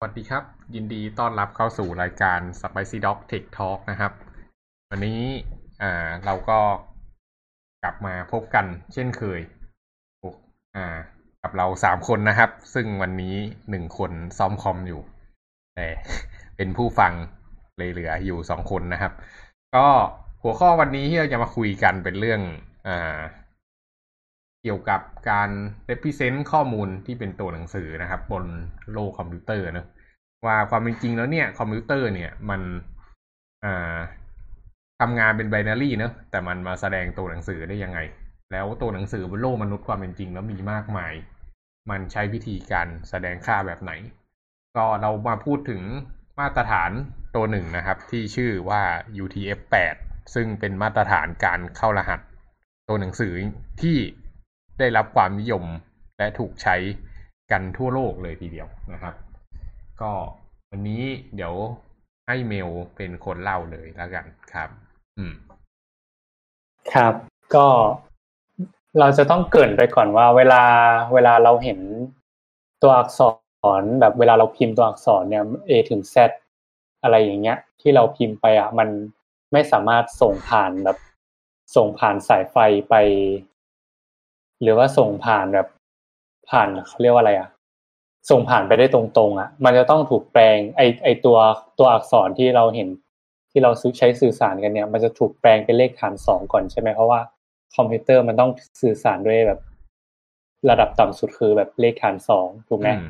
สวัสดีครับ ยินดีต้อนรับเข้าสู่รายการ Spicy Dog Tech Talk นะครับ วันนี้อ่าเราก็กลับมาพบกันเช่นเคยอ่ากับเราสามคนนะครับ ซึ่งวันนี้หนึ่งคนซ้อมคอมอยู่ แต่เป็นผู้ฟังเลยเหลืออยู่สองคนนะครับ ก็หัวข้อวันนี้ที่เราจะมาคุยกันเป็นเรื่องอ่า เกี่ยวกับการ represent ข้อมูลที่เป็นตัวหนังสือนะครับ บนโลกคอมพิวเตอร์นะว่าความเป็นจริงแล้วเนี่ยคอมพิวเตอร์เนี่ยมันอ่าทำงานเป็น binary เนอะแต่มันมาแสดงตัวหนังสือได้ยังไง แล้วตัวหนังสือบนโลกมนุษย์ความเป็นจริงแล้วมีมากมาย มันใช้วิธีการแสดงค่าแบบไหน ก็เรามาพูดถึงมาตรฐานตัวหนึ่งนะครับ ที่ชื่อว่า UTF-8 ซึ่งเป็นมาตรฐานการเข้ารหัสตัวหนังสือที่ ได้รับความนิยมและถูกใช้กันทั่วโลกเลยทีเดียวนะครับ ก็วันนี้เดี๋ยวให้เมลเป็นคนเล่าเลยแล้วกันครับ อืม ครับ ก็เราจะต้องเกินไปก่อนว่า เวลาเวลาเราเห็นตัวอักษรแบบเวลาเราพิมพ์ตัวอักษรเนี่ย A ถึง Z อะไรอย่างเงี้ย ที่เราพิมพ์ไปอะ มันไม่สามารถส่งผ่านแบบ ส่งผ่านสายไฟไป หรือว่าส่งผ่านแบบ ผ่านเขาเรียกว่าอะไรอะส่งผ่านไปได้ตรงๆอะมันจะต้องถูกแปลงไอไอตัวตัวอักษรที่เราเห็นที่เราซื้อใช้สื่อสารกันเนี่ย มันจะถูกแปลงเป็นเลขฐานสองก่อนใช่ไหมเพราะว่าคอมพิวเตอร์มันต้องสื่อสารด้วยแบบ ระดับต่ำสุดคือแบบเลขฐานสองถูกไหมอืม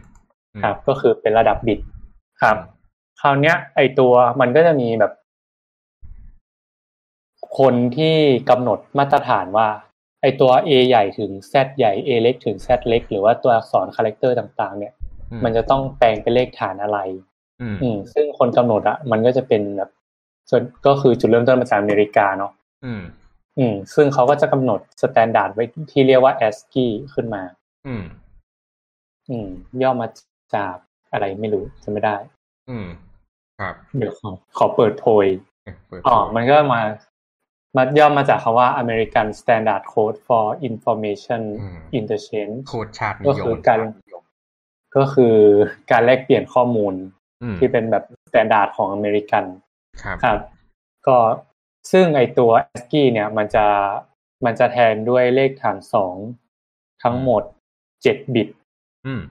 อืมครับ ก็คือเป็นระดับบิตครับ คราวเนี้ย ไอตัวมันก็จะมีแบบ คนที่กำหนดมาตรฐานว่า ไอตัว A ใหญ่ถึง Z ใหญ่ A เล็กถึง Z เล็ก หรือว่าตัวอักษร character ต่าง ๆ เนี่ยอืมันจะต้องแปลงเป็นเลขฐานอะไร อืมอืมซึ่งคนกำหนดอะมันก็จะเป็นแบบส่วนก็คือจุดเริ่มต้นมาจากอเมริกาเนาะอืม อืม ซึ่งเขาก็จะกำหนด standard ไว้ที่เรียกว่า ASCII ขึ้นมา อืม อืม ย่อมาจากอะไรไม่รู้จะไม่ได้ อืม ครับ เดี๋ยวขอขอเปิดโพยเอ๊ะเปิดอ๋อตัวมันก็มา มาย่อมาจากคำว่า American Standard Code for Information อืม Interchange โคดชาตินิก็ยคือมการก็คือการแลกเปลี่ยนข้อมูลอืมที่เป็นแบบ standard ของอเมริกันครับครับ ก็ซึ่งไอตัว ASCII เนี่ยมันจะมันจะแทนด้วยเลขฐานสองทั้งหมดเจ็ดบิต อืม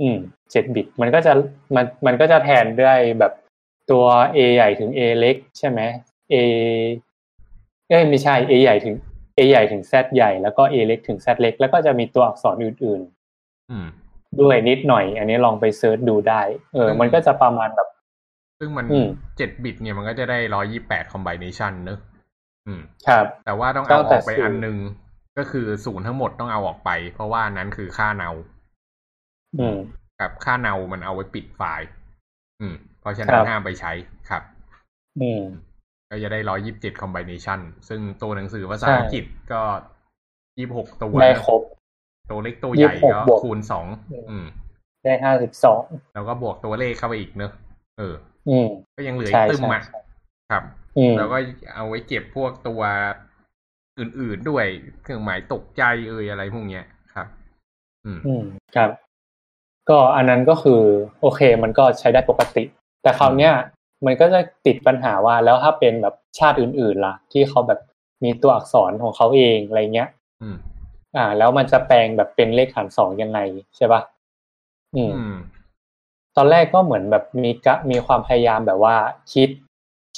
อืมเจ็ดบิต มันก็จะมันมันก็จะแทนด้วยแบบตัว A ใหญ่ถึง A เล็กใช่ไหม A เอ้ยไม่ใช่ A ใหญ่ถึง A ใหญ่ถึง Z ใหญ่ แล้วก็ A เล็กถึง Z เล็ก แล้วก็จะมีตัวอักษรอื่นอืมๆด้วยนิดหน่อย อันนี้ลองไปเซิร์ชดูได้ เอออืมมันก็จะประมาณแบบ ซึ่งมันอืมเจ็ดบิตเนี่ยมันก็จะได้ร้อยี่แปดคอมบิเนชันเนอะอืมครับ แต่ว่าต้องตั้เอางอแต่อกไปศูนย์อันหนึง ก็คือศูนย์ทั้งหมดต้องเอาออกไป เพราะว่านั้นคือค่าเนาอืมกับค่าเนามันเอาไว้ปิดไฟล์ อืม เพราะฉะคนั้รันบห้ามไปใช้ครับ อืม ก็จะได้ร้อยิบเจ็ดคอมบิเนชันซึ่งตัวหนังสือภาษาใช่อังกฤษก็ยี่หกตัวได้ครบ ตัวเล็กตัวใหญ่26ก็บวกคูณสองอืมอืมได้ห้าสิบสองแล้วก็บวกตัวเลขเข้าไปอีกเนอะเอออืมก็ยังเหลือใช่อีกตึมใช่อะใช่ครับอืมแล้วก็เอาไว้เก็บพวกตัวอื่นๆด้วยเครื่องหมายตกใจเอ่ยอะไรพวกเนี้ยครับ อืมอืมครับ ก็อันนั้นก็คือ โอเค มันก็ใช้ได้ปกติ แต่คราวเนี้ย มันก็จะติดปัญหาว่าแล้วถ้าเป็นแบบชาติอื่นๆล่ะ ที่เขาแบบมีตัวอักษรของเขาเองอะไรเงี้ยอืมอ่า แล้วมันจะแปลงแบบเป็นเลขฐานสองยังไงใช่ปะอืมอืม ตอนแรกก็เหมือนแบบมีกะมีความพยายามแบบว่า คิด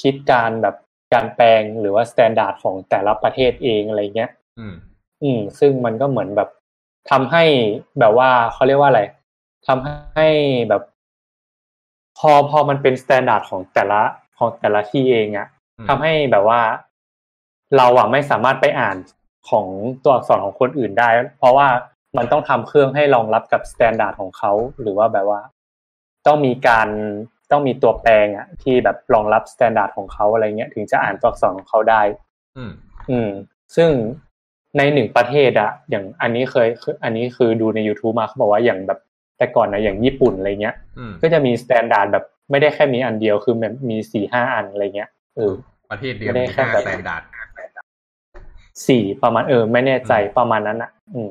คิดการแบบการแปลงหรือว่า standard ของแต่ละประเทศเองอะไรเงี้ย อืม อืม ซึ่งมันก็เหมือนแบบทำให้แบบว่าเขาเรียกว่าอะไรทำให้แบบ พอพอมันเป็น standard ของแต่ละของแต่ละที่เองอะอืมทำให้แบบว่า เราอะไม่สามารถไปอ่านของตัวอักษรของคนอื่นได้ เพราะว่ามันต้องทำเครื่องให้รองรับกับ standard ของเขาหรือว่าแบบว่า ต้องมีการต้องมีตัวแปลงอะที่แบบรองรับ standard ของเขาอะไรเงี้ย ถึงจะอ่านตัวอักษรของเขาได้ อืม อืม ซึ่งในหนึ่งประเทศอะอย่างอันนี้เคยคืออันนี้คือดูใน YouTube มาเขาบอกว่าอย่างแบบ แต่ก่อนนะอย่างญี่ปุ่นอะไรเงี้ยอืมก็จะมี standard แบบไม่ได้แค่มีอันเดียวคือแบบมีสี่ห้าอันอะไรเงี้ยเออประเทศเดียวไม่ได้มีแค่ห้าแบบสแตนดาร์ดสี่ประมาณเออ ไม่แน่ใจอืมประมาณนั้นอะอืม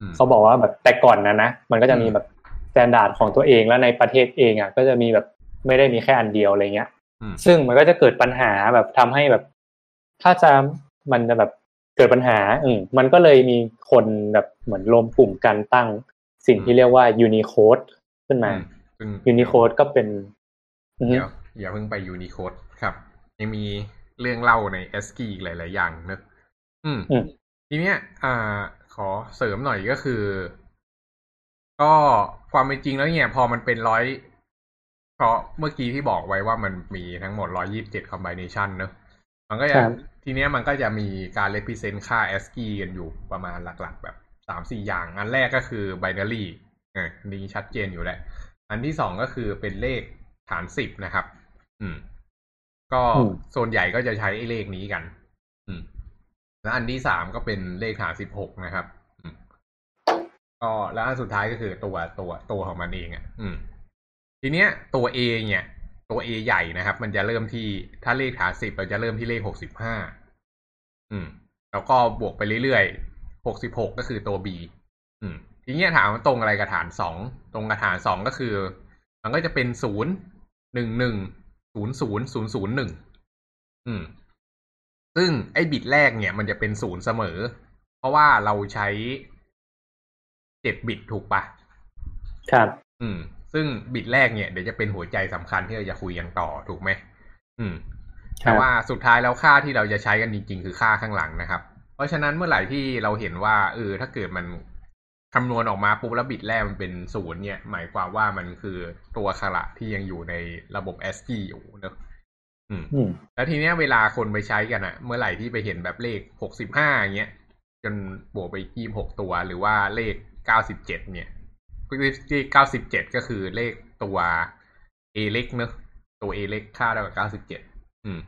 อืมเขาบอกว่าแบบแต่ก่อนนะนะมันก็จะมีอืมแบบ standard ของตัวเองแล้วในประเทศเองอะ ก็จะมีแบบไม่ได้มีแค่อันเดียวอะไรเงี้ยอืมซึ่งมันก็จะเกิดปัญหาแบบทำให้แบบ ถ้าจะมันจะแบบเกิดปัญหา อืมมันก็เลยมีคนแบบเหมือนรวมกลุ่มกันตั้ง สิ่งที่เรียกว่า Unicode ขึ้นมาอืมซึ่ง Unicode ก็เป็นอือฮึเดี๋ยวอย่าเพิ่งไปยูนิโคดครับ ยังมีเรื่องเล่าใน a s c i i อีกหลาย ๆ อย่างเนอะอืมอืม ทีเนี้ย อ่า ขอเสริมหน่อยก็คือ ก็ความเป็นจริงแล้วเนี่ย พอมันเป็นร้อยเพราะเมื่อกี้ที่บอกไว้ว่ามันมีทั้งหมดร้อยี่สิบเจ็ดคอมบิเนชันเนอะมันก็จะครับทีเนี้ยมันก็จะมีการ represent ค่า ASCII กันอยู่ประมาณหลัก ๆ แบบ สามสี่อย่าง อันแรกก็คือ binary อ่าอันนี้ชัดเจนอยู่แหละ อันที่สองก็คือเป็นเลขฐานสิบนะครับ อืม ก็อืมส่วนใหญ่ก็จะใช้ไอ้เลขนี้กัน อืม แล้วอันที่สามก็เป็นเลขฐานสิบหกนะครับอืมก็แล้วอันสุดท้ายก็คือตัวตัวตัวของมันเองอะ อืม ทีเนี้ยตัว A เนี่ย ตัว A ใหญ่นะครับ มันจะเริ่มที่ถ้าเลขฐานสิบเราจะเริ่มที่เลขหกสิบห้าอืม แล้วก็บวกไปเรื่อยๆ หกสิบหกก็คือตัว B อืมทีเนี้ยถามว่าตรงอะไรกับฐานสองตรงกับฐานสองก็คือ มันก็จะเป็นศูนย์หนึ่งหนึ่งศูนย์ศูนย์ศูนย์ศูนย์หนึ่งอืม ซึ่งไอ้บิตแรกเนี่ย มันจะเป็นศูนย์เสมอ เพราะว่าเราใช้เจ็ดบิตถูกปะครับ อืม ซึ่งบิตแรกเนี่ยเดี๋ยวจะเป็นหัวใจสำคัญที่เราจะคุยกันต่อถูกไหมอืมครัแต่บว่าสุดท้ายแล้วค่าที่เราจะใช้กันจริง ๆ คือค่าข้างหลังนะครับ เพราะฉะนั้นเมื่อไหร่ที่เราเห็นว่าเออถ้าเกิดมันคำนวณออกมาปุ๊บแล้วบิตแรกมันเป็นศูนย์เนี่ย หมายความว่ามันคือตัวขระที่ยังอยู่ในระบบ ASCII อยู่เนอะอืมอืม แล้วทีเนี้ยเวลาคนไปใช้กันอะเมื่อไหร่ที่ไปเห็นแบบเลขหกสิบห้าเงี้ย จนบวกไปยี่หกตัวหรือว่าเลขเก้าสิบเจ็ดเนี่ยเลขเก้าสิบเจ็ดก็คือเลขตัว A เล็กเนอะตัว A เล็กค่าเท่ากับเก้าสิบเจ็ดอืม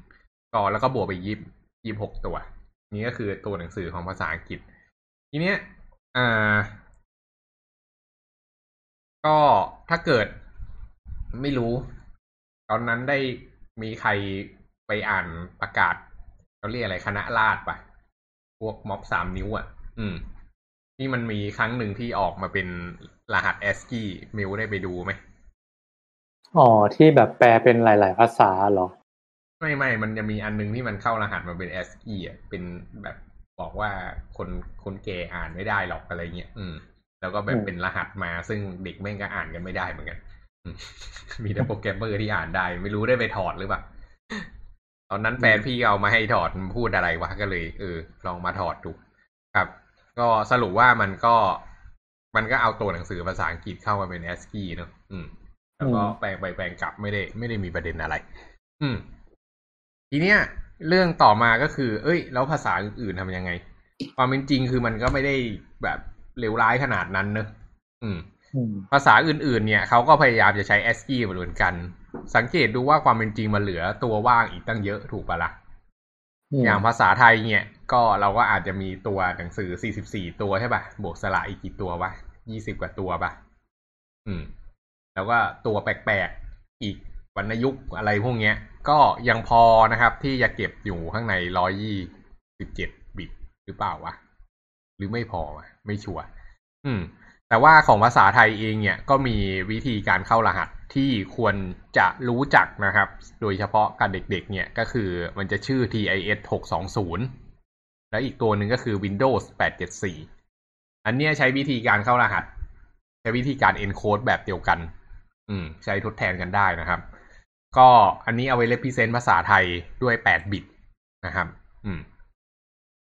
ก็แล้วก็บวกไปยี่ยี่หกตัว นี่ก็คือตัวหนังสือของภาษาอังกฤษ ทีเนี้ยอ่าก็ถ้าเกิดไม่รู้ ตอนนั้นได้มีใครไปอ่านประกาศเขาเรียกอะไรคณะราษฎรปะพวกม็อบสามนิ้วอะ อืมที่มันมีครั้งหนึ่งที่ออกมาเป็นรหัส ASCII มิวได้ไปดูไหมอ๋อที่แบบแปลเป็นหลาย ๆ ภาษาเหรอ ไม่ไม่มันจะมีอันนึงที่มันเข้ารหัสมาเป็น ASCII อะเป็นแบบบอกว่าคนคนแก่อ่านไม่ได้หรอกอะไรเงี้ยอืม แล้วก็แบบอืมเป็นรหัสมาซึ่งเด็กแม่งก็อ่านกันไม่ได้เหมือนกันอืมมีแต่โปรแกรมเมอร์ที่อ่านได้ ไม่รู้ได้ไปถอดหรือเปล่าตอนนั้นแฟนพี่เอามาให้ถอดมันพูดอะไรวะก็เลยเออลองมาถอดดูครับ ก็สรุปว่ามันก็ มันก็เอาตัวหนังสือภาษาอังกฤษเข้ามาเป็น ASCII เนอะอืม แล้วก็อืมแปลงไปแปลงกลับไม่ได้ ไม่ได้มีประเด็นอะไร อืม ทีเนี้ยเรื่องต่อมาก็คือ เอ้ย แล้วภาษาอื่นๆทำยังไง ความเป็นจริงคือมันก็ไม่ได้แบบเลวร้ายขนาดนั้นเนอะอืมอืม ภาษาอื่นๆ เนี่ยเขาก็พยายามจะใช้ ASCII เหมือนกัน สังเกตดูว่าความเป็นจริงมันเหลือตัวว่างอีกตั้งเยอะถูกปะละ่ะอย่างภาษาไทยเนี่ย ก็เราก็อาจจะมีตัวหนังสือ 44 ตัวใช่ปะบวกสระอีกกี่ตัววะ 20 กว่าตัวปะอืม แล้วก็ตัวแปลกๆ อีกว รรณยุกอะไรพวกเนี้ย ก็ยังพอนะครับ ที่จะเก็บอยู่ข้างใน127บิตหรือเปล่าวะหรือไม่พอวะไม่ชัวร์อืม แต่ว่าของภาษาไทยเองเนี่ยก็มีวิธีการเข้ารหัสที่ควรจะรู้จักนะครับ โดยเฉพาะกับเด็กๆ เนี่ยก็คือมันจะชื่อ TIS 620 และอีกตัวหนึ่งก็คือ Windows 874 อันเนี้ยใช้วิธีการเข้ารหัส ใช้วิธีการ encode แบบเดียวกัน อืม ใช้ทดแทนกันได้นะครับ ก็อันนี้เอาไว้ represent ภาษาไทยด้วย 8 บิตนะครับ อืม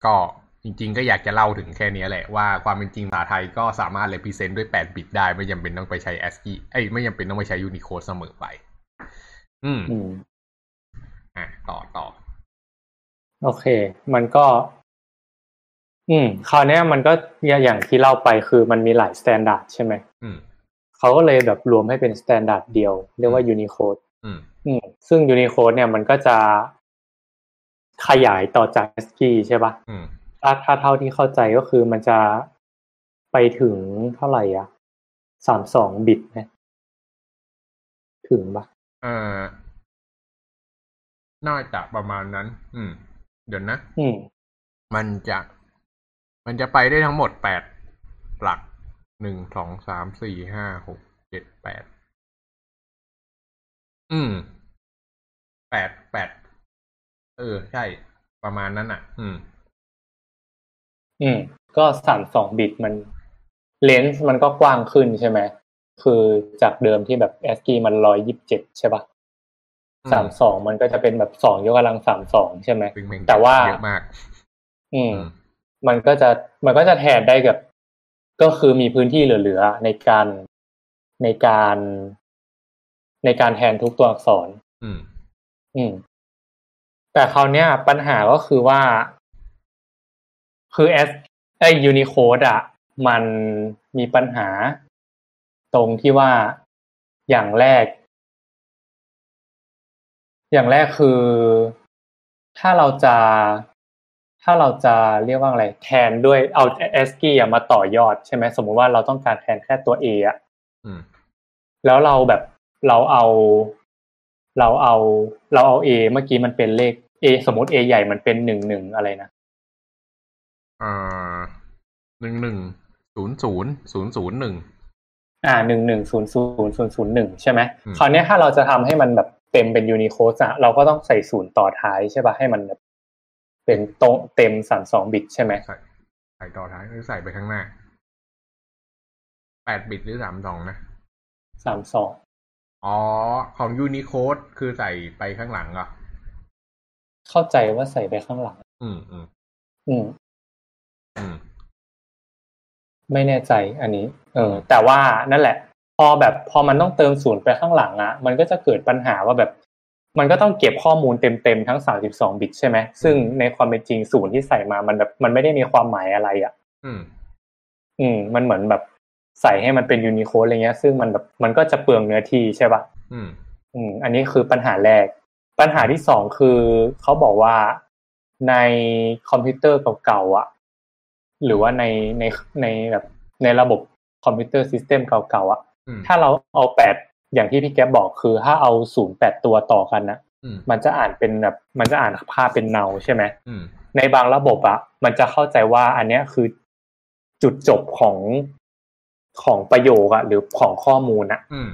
ก็จริง ๆ ก็อยากจะเล่าถึงแค่นี้แหละว่าความเป็นจริงภาษาไทยก็สามารถ represent ด้วย 8 บิตได้ ไม่จำเป็นต้องไปใช้ ASCII เอ้ยไม่จำเป็นต้องไปใช้ Unicode เสมอไปอืมอืมอะต่อต่อโอเค มันก็ อืม คราวเนี้ยมันก็อย่างที่เล่าไปคือมันมีหลาย standard ใช่ไหมอืมเขาก็เลยแบบรวมให้เป็น standard เดียว เรียกว่า Unicode อืมอืม ซึ่ง Unicode เนี่ยมันก็จะขยายต่อจาก ASCII ใช่ปะอืมถ้าถ้าเท่าที่เข้าใจก็คือมันจะไปถึงเท่าไหร่อะสามสองบิตนะถึงปะเอ่อน่าจะประมาณนั้น อืม เดี๋ยวนะ อืม มันจะ มันจะไปได้ทั้งหมดแปดหลักหนึ่งสองสามสี่ห้าหกเจ็ดแปด อืม แปดแปด เออ ใช่ ประมาณนั้นอะ อืม อืม ก็สามสองบิตมันเลนส์มันก็กว้างขึ้นใช่ไหม คือจากเดิมที่แบบแอสกี้มันร้อยยิบเจ็ดใช่ปะอืมสามสองมันก็จะเป็นแบบสองยกกำลังสามสองใช่ไหมซึ่งม่งแต่ว่าเยอะมากอืมอืม มันก็จะมันก็จะแทนได้กับ ก็คือมีพื้นที่เหลือๆในการในการ ในการแทนทุกตัวอักษร อืม อืม แต่คราวเนี้ย ปัญหาก็คือว่า คือแอสไอยูนิโคดอะ มันมีปัญหา ตรงที่ว่าอย่างแรก อย่างแรกคือ ถ้าเราจะถ้าเราจะเรียกว่าอะไร แทนด้วยเอา ASCII อะมาต่อยอดใช่ไหมสมมุติว่าเราต้องการแทนแค่ตัว A อะอืมแล้วเราแบบ เราเอา เราเอา เราเอา A เมื่อกี้มันเป็นเลข A สมมติ A ใหญ่มันเป็นหนึ่งหนึ่งอะไรนะอ่าหนึ่งหนึ่งศูนย์ศูนย์ศูนย์ศูนย์หนึ่งอ่าหนึ่งหนึ่งศูนย์ศูนย์ศูนย์ศูนย์หนึ่งใช่ไหมอืมคราวเนี้ยถ้าเราจะทำให้มันแบบเต็มเป็นยูนิโคดอะเราก็ต้องใส่ศูนย์ต่อท้ายใช่ป่ะให้มันแบบเป็นโตะเต็มสามสองบิตใช่ไหมใส่ใส่ต่อท้ายหรือใส่ไปข้างหน้าแปดบิตหรือสามสองนะสามสอง อ๋อ ของยูนิโคดคือใส่ไปข้างหลังเหรอะ เข้าใจว่าใส่ไปข้างหลัง อืมอืมอืม อืม ไม่แน่ใจอันนี้ เออ แต่ว่านั่นแหละ พอแบบพอมันต้องเติมศูนย์ไปข้างหลังอะมันก็จะเกิดปัญหาว่าแบบ มันก็ต้องเก็บข้อมูลเต็มๆทั้งสามสิบสองบิตใช่ไหมซึ่งในความเป็นจริงศูนย์ที่ใส่มามันแบบ มันไม่ได้มีความหมายอะไรอะอืม อืม มันเหมือนแบบ ใส่ให้มันเป็นยูนิโคดอะไรเงี้ย ซึ่งมันแบบมันก็จะเปลืองเนื้อที่ใช่ปะอืม อืม อันนี้คือปัญหาแรก ปัญหาที่สองคือเขาบอกว่าในคอมพิวเตอร์เก่าๆอะ หรือว่าในในในแบบในระบบคอมพิวเตอร์ system เก่าๆอะอืมถ้าเราเอาแปดอย่างที่พี่แก๊บบอกคือถ้าเอาศูนย์แปดตัวต่อกันนะอืมมันจะอ่านเป็นแบบ มันจะอ่านภาพเป็น null ใช่ไหมอืมในบางระบบอะมันจะเข้าใจว่าอันเนี้ยคือจุดจบของ ของประโยคอะหรือของข้อมูลอะอืม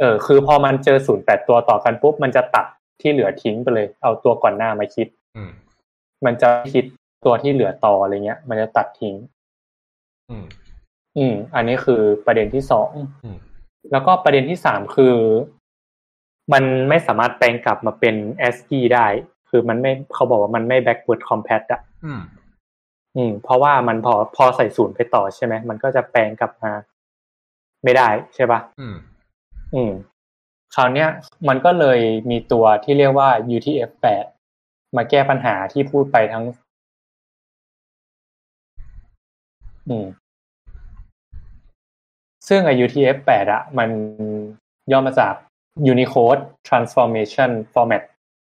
เออ คือพอมันเจอศูนย์แปดตัวต่อกันปุ๊บมันจะตัดที่เหลือทิ้งไปเลย เอาตัวก่อนหน้ามาคิดอืมมันจะคิดตัวที่เหลือต่ออะไรเงี้ย มันจะตัดทิ้ง อืม อืม อันนี้คือประเด็นที่สองอืมแล้วก็ประเด็นที่สามคือ มันไม่สามารถแปลงกลับมาเป็น ASCII ได้ คือมันไม่เขาบอกว่ามันไม่ backward compat อะอืมอืม เพราะว่ามันพอพอใส่ศูนย์ไปต่อใช่ไหมมันก็จะแปลงกลับมา ไม่ได้ใช่ปะอืม อืม คราวเนี้ย มันก็เลยมีตัวที่เรียกว่า UTF-8 มาแก้ปัญหาที่พูดไปทั้ง อืม ซึ่งไอ้ UTF-8 อะมันย่อมาจาก Unicode Transformation Format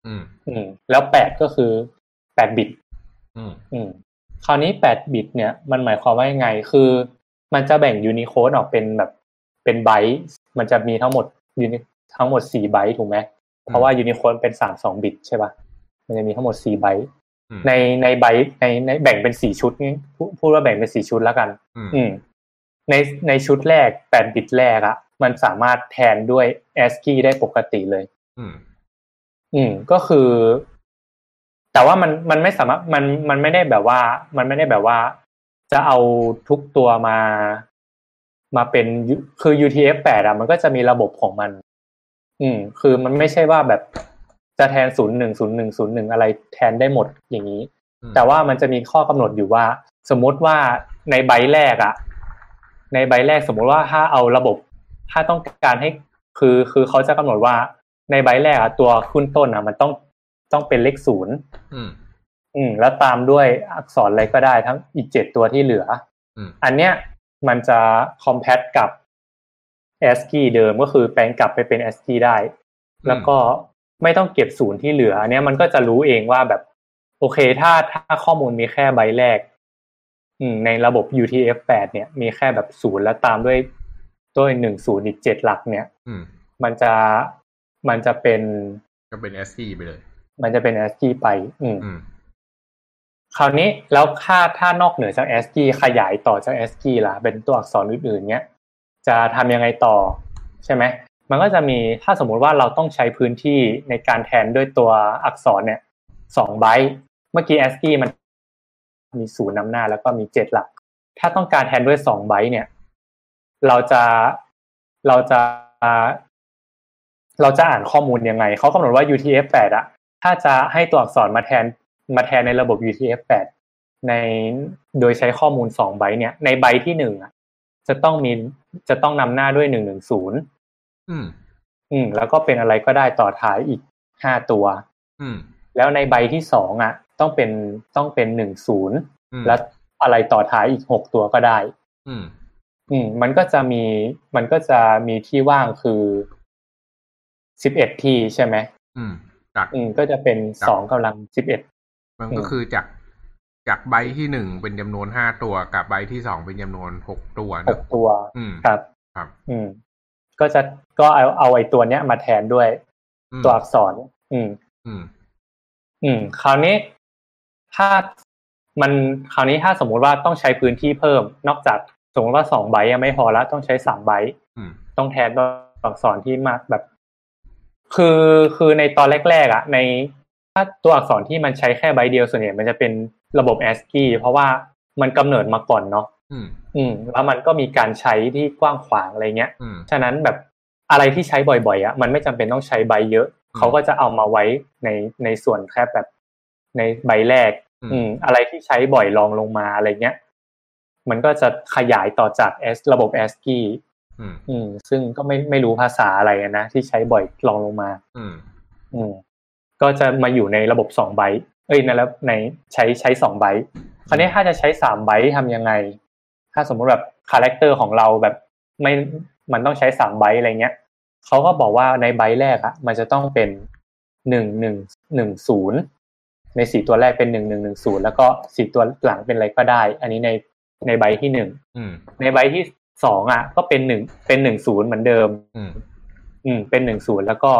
อืม อืม แล้วแปดก็คือแปดบิต อืม อืม คราวนี้แปดบิตเนี่ย มันหมายความว่ายังไง คือ มันจะแบ่ง Unicode ออกเป็นแบบ เป็นไบต์มันจะมีทั้งหมด Uni ทั้งหมดสี่ไบต์ถูกไหมเพราะว่า Unicode เป็นสามสองบิตใช่ปะมันจะมีทั้งหมดสี่ไบต์อืมในในไบต์ในในแบ่งเป็นสี่ชุดงี้พูพูดว่าแบ่งเป็นสี่ชุดแล้วกันอืมอืมในในชุดแรกแปดบิตแรกอะมันสามารถแทนด้วย ASCII ได้ปกติเลย อืม อืมก็คือ แต่ว่ามันมันไม่สามารถมันมันไม่ได้แบบว่า มันไม่ได้แบบว่า จะเอาทุกตัวมา มาเป็น U- คือ UTF-8 อะมันก็จะมีระบบของมัน อืม คือมันไม่ใช่ว่าแบบจะแทนศูนย์หนึ่งศูนย์หนึ่งศูนย์หนึ่งอะไรแทนได้หมดอย่างนี้อืมแต่ว่ามันจะมีข้อกำหนดอยู่ว่า สมมุติว่าในใบแรกอะในใบแรกสมมุติว่าถ้าเอาระบบ ถ้าต้องการให้คือคือเขาจะกำหนดว่าในใบแรกอะตัวขึ้นต้นอะมันต้องต้องเป็นเลขศูนย์อืมอืม แล้วตามด้วยอักษรอะไรก็ได้ทั้งอีกเจ็ดตัวที่เหลืออืมอันเนี้ย มันจะ compact กับ ASCII เดิมก็คือแปลงกลับไปเป็น ASCII ได้ แล้วก็ไม่ต้องเก็บศูนย์ที่เหลือ อันเนี้ยมันก็จะรู้เองว่าแบบ โอเค ถ้าถ้าข้อมูลมีแค่ใบแรกอืมในระบบ UTF-8 เนี่ย มีแค่แบบศูนย์แล้วตามด้วยด้วยหนึ่งศูนย์อีกเจ็ดหลัก เนี่ยอืมมันจะมันจะเป็น ก็เป็น SC ไปเลย มันจะเป็น ASCII ไป อืมอืม คราวนี้แล้วค่าถ้านอกเหนือจาก ASCII ขยายต่อจาก ASCII ล่ะ เป็นตัวอักษรอื่นๆเนี้ยจะทำยังไงต่อใช่ไหมมันก็จะมีถ้าสมมุติว่าเราต้องใช้พื้นที่ในการแทนด้วยตัวอักษรเนี่ยสองไบต์เมื่อกี้ ASCII มันมีศูนย์นำหน้าแล้วก็มีเจ็ดหลัก ถ้าต้องการแทนด้วยสองไบต์เนี่ย เราจะเราจะเราจะอ่านข้อมูลยังไง เขากำหนดว่า UTF-8 อะถ้าจะให้ตัวอักษรมาแทน มาแทนในระบบ UTF-8 ในโดยใช้ข้อมูลสองไบต์เนี่ย ในไบต์ที่หนึ่งอะจะต้องมีจะต้องนำหน้าด้วยหนึ่งหนึ่งศูนย์อืม อืม แล้วก็เป็นอะไรก็ได้ต่อท้ายอีกห้าตัว อืม แล้วในใบที่สองอะ ต้องเป็นต้องเป็นหนึ่งศูนย์อืมแล้วอะไรต่อท้ายอีกหกตัวก็ได้ อืม อืม มันก็จะมีมันก็จะมีที่ว่างคือสิบเอ็ดที่ใช่ไหมอืมจากอืม ก็จะเป็นครับสองกำลังสิบเอ็ด มันอืก็มคือจากจากใบที่หนึ่งเป็นจำนวนห้าตัวกับใบที่สองเป็นจำนวนหกตัวหเนอะกตัว อืมครับ ครับ อืม ก็จะก็เอาเอาไอ้ตัวเนี้ยมาแทนด้วยอืมตัวอักษร อืม อืม อืม คราวนี้ถ้ามันคราวนี้ถ้าสมมุติว่าต้องใช้พื้นที่เพิ่ม นอกจากสมมติว่าสองไบต์ยังไม่พอแล้วต้องใช้สามไบต์อืมต้องแทนตัวอักษรที่มากแบบ คือคือในตอนแรกๆอะ ใน ถ้าตัวอักษรที่มันใช้แค่ไบต์เดียวส่วนใหญ่มันจะเป็นระบบ ASCII เพราะว่ามันกำเนิดมาก่อนเนาะอืมอืมแล้วมันก็มีการใช้ที่กว้างขวางอะไรเงี้ยอืมฉะนั้นแบบอะไรที่ใช้บ่อยๆอะมันไม่จำเป็นต้องใช้ใบเยอะอืมเขาก็จะเอามาไว้ในในส่วนแค่แบบในใบแรกอืมอืม อะไรที่ใช้บ่อยรองลงมาอะไรเงี้ย มันก็จะขยายต่อจาก S ระบบ ASCII อืมอืมซึ่งก็ไม่ไม่รู้ภาษาอะไรอะนะที่ใช้บ่อยรองลงมา อืม อืม ก็จะมาอยู่ในระบบสองไบต์เอ้ยในแล้วในใช้ใช้สองไบต์คราวนี้ถ้าจะใช้สามไบต์ทำยังไง ถ้าสมมุติแบบ character ของเราแบบไม่มันต้องใช้สามไบต์อะไรเงี้ยเขาก็บอกว่าในไบต์แรกอะมันจะต้องเป็นหนึ่งหนึ่งหนึ่งศูนย์ในสี่ตัวแรกเป็นหนึ่งหนึ่งหนึ่งศูนย์แล้วก็สี่ตัวหลังเป็นอะไรก็ได้ อันนี้ในในไบต์ที่หนึ่งอืมในไบต์ที่สองอะ ก็เป็นหนึ่งเป็นหนึ่งศูนย์เหมือนเดิม อืมอืมเป็นหนึ่งศูนย์แล้วก็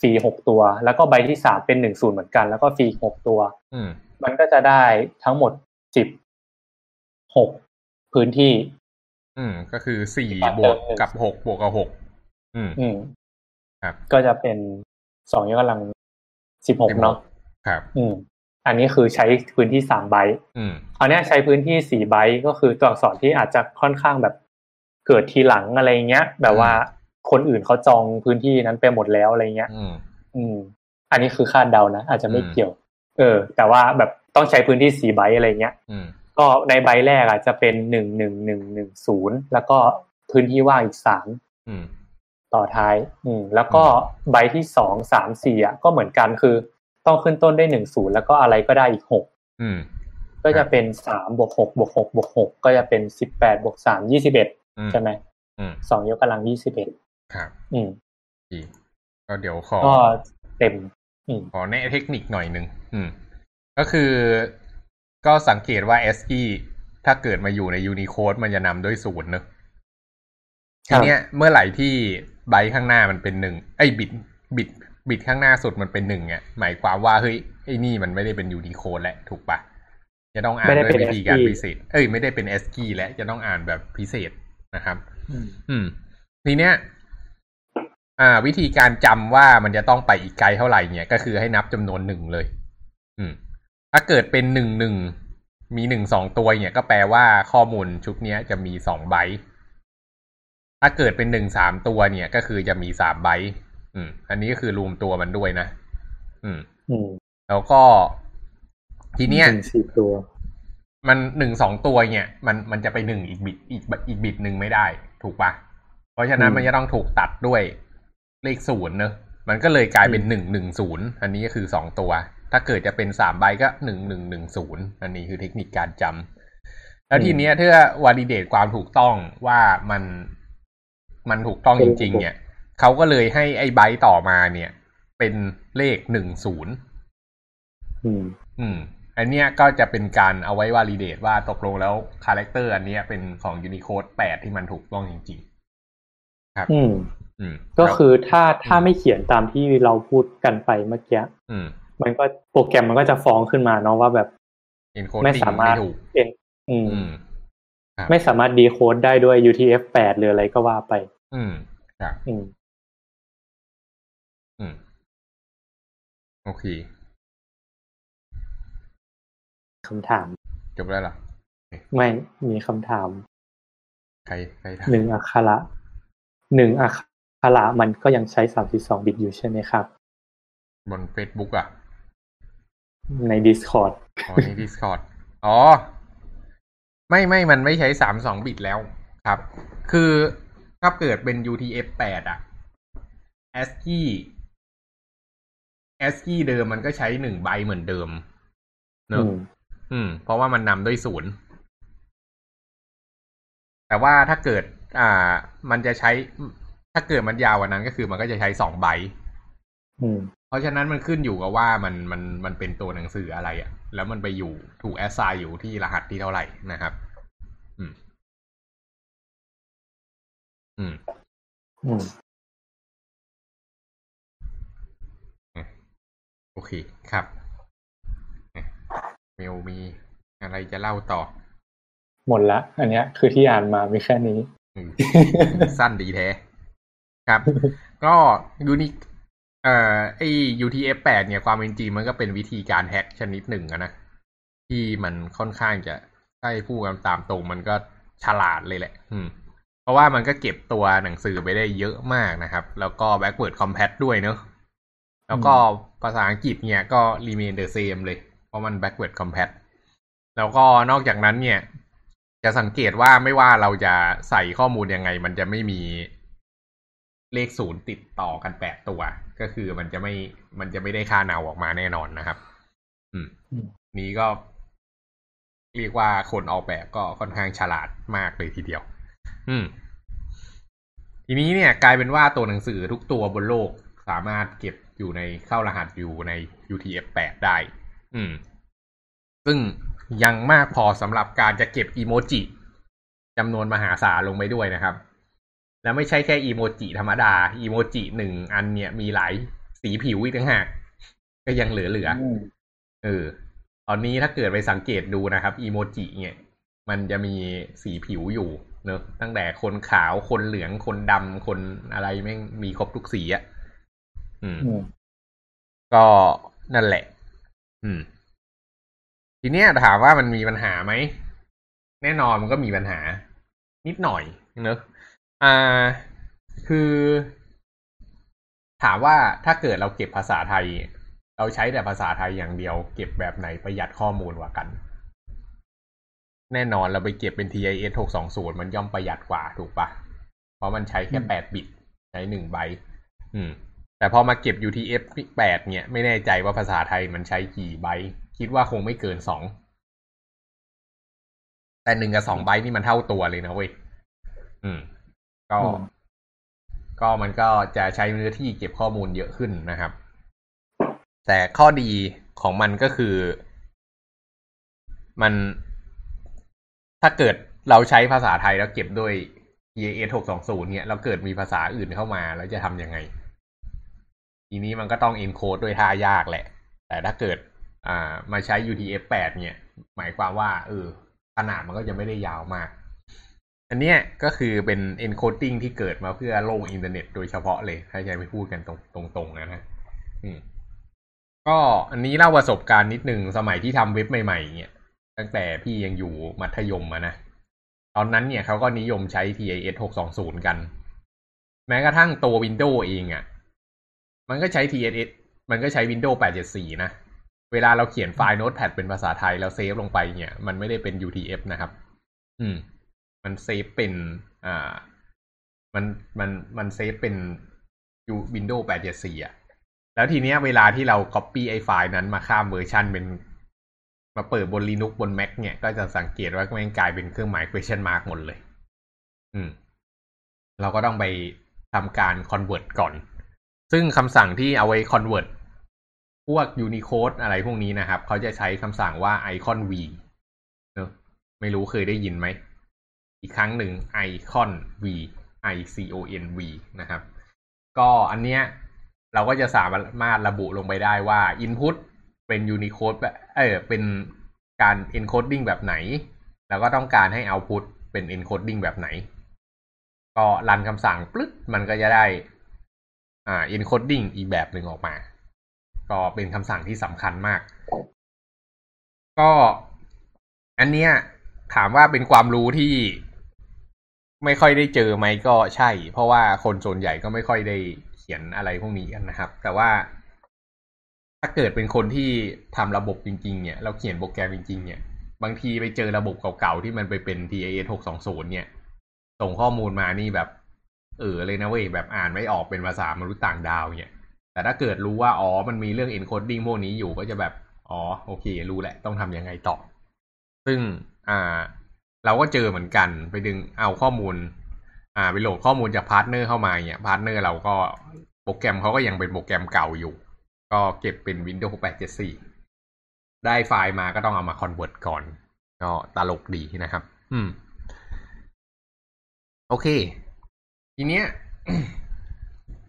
ฟรีหกตัว แล้วก็ไบต์ที่สามเป็นหนึ่งศูนย์เหมือนกัน แล้วก็ฟรีหกตัวอืมมันก็จะได้ทั้งหมดสิบหกพื้นที่ อืม ก็คือสี่ครับบวกเออกับหกบวกกับหกอืม อืม ครับ ก็จะเป็นสองยกกำลังสิบหกเนาะครับ อืม อันนี้คือใช้พื้นที่สามใบอืมคราวเนี้ยใช้พื้นที่สี่ไบต์ก็คือตัวอักษรที่อาจจะค่อนข้างแบบเกิดทีหลังอะไรเงี้ย แบบว่า คนอื่นเขาจองพื้นที่นั้นไปหมดแล้วอะไรเงี้ยอืมอืมอันนี้คือคาดเดานะอาจจะไม่อืมเกี่ยว เออ แต่ว่าแบบต้องใช้พื้นที่สี่ไบต์อะไรเงี้ยอืมก็ในใบแรกอะจะเป็นหนึ่งหนึ่งหนึ่งหนึ่งศูนย์แล้วก็พื้นที่ว่างอีกสามอืมต่อท้าย อืม แล้วก็ใบที่สองสามสี่อะก็เหมือนกันคือ ต้องขึ้นต้นได้หนึ่งศูนย์แล้วก็อะไรก็ได้อีกหกอืมก็จะเป็นสามบวกหกบวกหกบวกหกก็จะเป็นสิบแปดบวกสามยี่สิบเอ็ดอืมใช่ไหมอืมสองยกกำลังยี่สิบเอ็ด ครับ อืมดีก็เดี๋ยวขอก็เต็มอืมขอแนะเทคนิคหน่อยหนึ่งอืม ก็คือก็สังเกตว่า SE ถ้าเกิดมาอยู่ใน Unicode มันจะนำด้วยศูนย์เนอะครัทีบเนี้ยเมื่อไหร่ที่ไบต์ข้างหน้ามันเป็นหนึ่งไอ้ยบิดบิดบิดข้างหน้าสุดมันเป็นหนึ่งเนี่ยหมายความว่าเฮ้ยไอ้นี่มันไม่ได้เป็น Unicode แล้วถูกปะจะต้องอ่านไม่ได้ด้วยเป็นวิธีการ ASCII พิเศษ เอ้ยไม่ได้เป็น ASCII แล้วจะต้องอ่านแบบพิเศษนะครับ อืมอืมทีเนี้ย อ่า วิธีการจำว่ามันจะต้องไปอีกไกลเท่าไหร่เนี่ย ก็คือให้นับจำนวนหนึ่งเลย อืม ถ้าเกิดเป็นหนึ่งหนึ่งมีหนึ่งสองตัวเนี่ย ก็แปลว่าข้อมูลชุดเนี้ยจะมีสองไบต์ถ้าเกิดเป็นหนึ่งสามตัวเนี่ย ก็คือจะมีสามไบต์อืม อันนี้ก็คือรวมตัวมันด้วยนะ อืม อืม แล้วก็ทีเนี้ยหนึ่งสี่ตัว มันหนึ่งสองตัวเนี่ย มันมันจะไปหนึ่งอีกบิตอีกอีกบิตหนึ่งไม่ได้ ถูกปะเพราะฉะนั้นอืมมันจะต้องถูกตัดด้วย เลขศูนย์เนอะมันก็เลยกลายเป็นอืมหนึ่งหนึ่งศูนย์อันนี้ก็คือสองตัว ถ้าเกิดจะเป็นสามใบก็หนึ่งหนึ่งหนึ่งศูนย์อันนี้คือเทคนิคการจำแล้วทีเนี้ยเพื่อวอลิเดตความถูกต้องว่ามันมันถูกต้องจริง ๆ เนี่ยเขาก็เลยให้ไอ้ไบต์ต่อมาเนี่ย เป็นเลขหนึ่งศูนย์อืมอืมอันเนี้ยก็จะเป็นการเอาไว้ validate ว่าตกลงแล้ว character อันเนี้ยเป็นของ Unicode 8ที่มันถูกต้องจริงอืมๆอืม ก็แล้วคือถ้าถ้าไม่เขียนตามที่เราพูดกันไปเมื่อกี้อืมมันก็โปรแกรมมันก็จะฟ้องขึ้นมาเนาะว่าแบบ encoding ไม่สามารถไม่ถูก en- อืมอืมครับไม่สามารถ decode ได้ด้วย UTF-8 หรืออะไรก็ว่าไป อืมครับอืมอืมโอเคคำถามจบแล้วเหรอไม่มีคำถาม ใครใครถามหนึ่งอักขระหนึ่งอักข ระมันก็ยังใช้สามสิบสองบิตอยู่ใช่ไหมครับ บน Facebook อะ ใน Discord อ๋อ ใน Discord อ๋อ ไม่ไม่มันไม่ใช้สามสองบิตแล้วครับ คือถ้าเกิดเป็น UTF-8 อะ ASCII ASCII เดิมมันก็ใช้หนึ่งใบเหมือนเดิมเนอือะมอืม เพราะว่ามันนำด้วยศูนย์ แต่ว่าถ้าเกิด อ่า มันจะใช้ ถ้าเกิดมันยาวกว่านั้นก็คือมันก็จะใช้สองใบอืมเพราะฉะนั้นมันขึ้นอยู่กับว่ามันมันมันเป็นตัวหนังสืออะไรอะ่ะ แล้วมันไปอยู่ถูกแอสไซน์อยู่ที่รหัสที่เท่าไหร่นะครับ อืม อืม อืมโอเคครับเมลมีอะไรจะเล่าต่อ หมดละ อันเนี้ย คือที่อ่านมามีแค่นี้อืมสั้นดีแท้ ครับ ก็ยูนิเอ่อไอ UTF-8 เนี่ยความเป็นจริงมันก็เป็นวิธีการแฮ็กชนิดหนึ่งอะนะ ที่มันค่อนข้างจะถ้าให้พูดกันตามตรงมันก็ฉลาดเลยแหละ อืม เพราะว่ามันก็เก็บตัวหนังสือไปได้เยอะมากนะครับ แล้วก็ backward compat ด้วยเนอะแล้วก็ภาษาอังกฤษเนี่ยก็ remain the same เลย เพราะมัน backward compat แล้วก็นอกจากนั้นเนี่ย จะสังเกตว่าไม่ว่าเราจะใส่ข้อมูลยังไง มันจะไม่มี เลขศูนย์ติดต่อกันแปดตัว ก็คือมันจะไม่มันจะไม่ได้ค่าเนาออกมาแน่นอนนะครับอืมอืม นี้ก็ เรียกว่าคนออกแบบก็ค่อนข้างฉลาดมากเลยทีเดียว อืม ทีนี้เนี่ย กลายเป็นว่าตัวหนังสือทุกตัวบนโลกสามารถเก็บอยู่ในเข้ารหัสอยู่ใน UTF-8 ได้ อืม ซึ่งยังมากพอสำหรับการจะเก็บอีโมจิจำนวนมหาศาลลงไปด้วยนะครับ แล้วไม่ใช่แค่อีโมจิธรรมดา อีโมจิหนึ่งอันเนี่ยมีหลายสีผิวอีกต่างหากก็ยังเหลือเหลือๆอืมเออ ตอนนี้ถ้าเกิดไปสังเกตดูนะครับ อีโมจิเนี่ย มันจะมีสีผิวอยู่เนอะตั้งแต่คนขาวคนเหลืองคนดำคนอะไรแม่งมีครบทุกสีอะ่ะอืมอืมก็นั่นแหละ อืม ทีเนี้ยถามว่ามันมีปัญหาไหม แน่นอนมันก็มีปัญหา นิดหน่อยเนอะ อ่า คือ ถามว่าถ้าเกิดเราเก็บภาษาไทย เราใช้แต่ภาษาไทยอย่างเดียว เก็บแบบไหนประหยัดข้อมูลกว่ากัน แน่นอนเราไปเก็บเป็น TIS 620 มันย่อมประหยัดกว่าถูกปะเพราะมันใช้แค่อืมแปดบิต ใช้หนึ่งไบต์อืม แต่พอมาเก็บ UTF 8เนี่ย ไม่แน่ใจว่าภาษาไทยมันใช้กี่ไบต์คิดว่าคงไม่เกินสองแต่หนึ่งกับสองไบต์นี่มันเท่าตัวเลยนะเว้ย อืม ก็อืมก็มันก็จะใช้เนื้อที่เก็บข้อมูลเยอะขึ้นนะครับ แต่ข้อดีของมันก็คือ มันถ้าเกิดเราใช้ภาษาไทยแล้วเก็บด้วย EAS 620เนี่ยแล้วเกิดมีภาษาอื่นเข้ามาแล้วจะทำยังไง ทีนี้มันก็ต้อง encode ด้วยท่ายากแหละ แต่ถ้าเกิด อ่ามาใช้ UTF-8 เนี่ย หมายความว่าเออขนาดมันก็จะไม่ได้ยาวมาก อันเนี้ยก็คือเป็น encoding ที่เกิดมาเพื่อโลกอินเทอร์เน็ตโดยเฉพาะเลย ถ้าจะไปพูดกันตรงตรงๆนะนะอืมก็อันนี้เล่าประสบการณ์นิดหนึ่งสมัยที่ทำเว็บใหม่ๆเนี่ยตั้งแต่พี่ยังอยู่มัธยมอะนะตอนนั้นเนี่ยเขาก็นิยมใช้ TIS 620 กัน แม้กระทั่งตัว Windows เองอะ่ะ มันก็ใช้ TIS มันก็ใช้ Windows 874 นะ เวลาเราเขียนไฟล์ Notepad เป็นภาษาไทยแล้ว save ลงไปเนี่ย มันไม่ได้เป็น UTF นะครับ อืม มัน save เป็น อ่า มันมันมัน save เป็น Windows 874อะ แล้วทีเนี้ยเวลาที่เรา copy ไอ้ไฟล์นั้นมาข้ามเวอร์ชันเป็น มาเปิดบน Linux บน Mac เนี่ย ก็จะสังเกตว่ามันกลายเป็นเครื่องหมาย question mark หมดเลย อืม เราก็ต้องไปทำการ convert ก่อน ซึ่งคำสั่งที่เอาไว้ convert พวก Unicode อะไรพวกนี้นะครับ เขาจะใช้คำสั่งว่า icon v เนอะไม่รู้เคยได้ยินไหม อีกครั้งหนึ่ง icon v icon v นะครับ ก็อันเนี้ยเราก็จะสามารถระบุลงไปได้ว่า input เป็น Unicode แบบเออเป็นการ encoding แบบไหน แล้วก็ต้องการให้ output เป็น encoding แบบไหน ก็รันคำสั่งปึ๊บมันก็จะได้อ่า encoding อีกแบบหนึ่งออกมา ก็เป็นคำสั่งที่สำคัญมาก ก็อันเนี้ยถามว่าเป็นความรู้ที่ ไม่ค่อยได้เจอไหมก็ใช่ เพราะว่าคนส่วนใหญ่ก็ไม่ค่อยได้เขียนอะไรพวกนี้กันนะครับ แต่ว่าถ้าเกิดเป็นคนที่ทำระบบจริง ๆ เนี่ย เราเขียนโปรแกรมจริง ๆ เนี่ย บางทีไปเจอระบบเก่าๆ ที่มันไปเป็น TIS 620เนี่ย ส่งข้อมูลมานี่แบบ เอ๋อเลยนะเว้ย แบบอ่านไม่ออกเป็นภาษามนุษย์ต่างดาวเนี่ย แต่ถ้าเกิดรู้ว่า อ๋อ มันมีเรื่อง encoding พวกนี้อยู่ก็จะแบบ อ๋อ โอเค รู้แหละ ต้องทำยังไงต่อ ซึ่ง อ่า เราก็เจอเหมือนกัน ไปดึงเอาข้อมูล อ่าไปโหลดข้อมูลจาก partner เข้ามาเนี่ย partner เราก็โปรแกรมเขาก็ยังเป็นโปรแกรมเก่าอยู่ ก็เก็บเป็น Windows 874 ได้ไฟล์มาก็ต้องเอามา convert ก่อน ก็ตลกดีนะครับ อืม โอเค ทีเนี้ย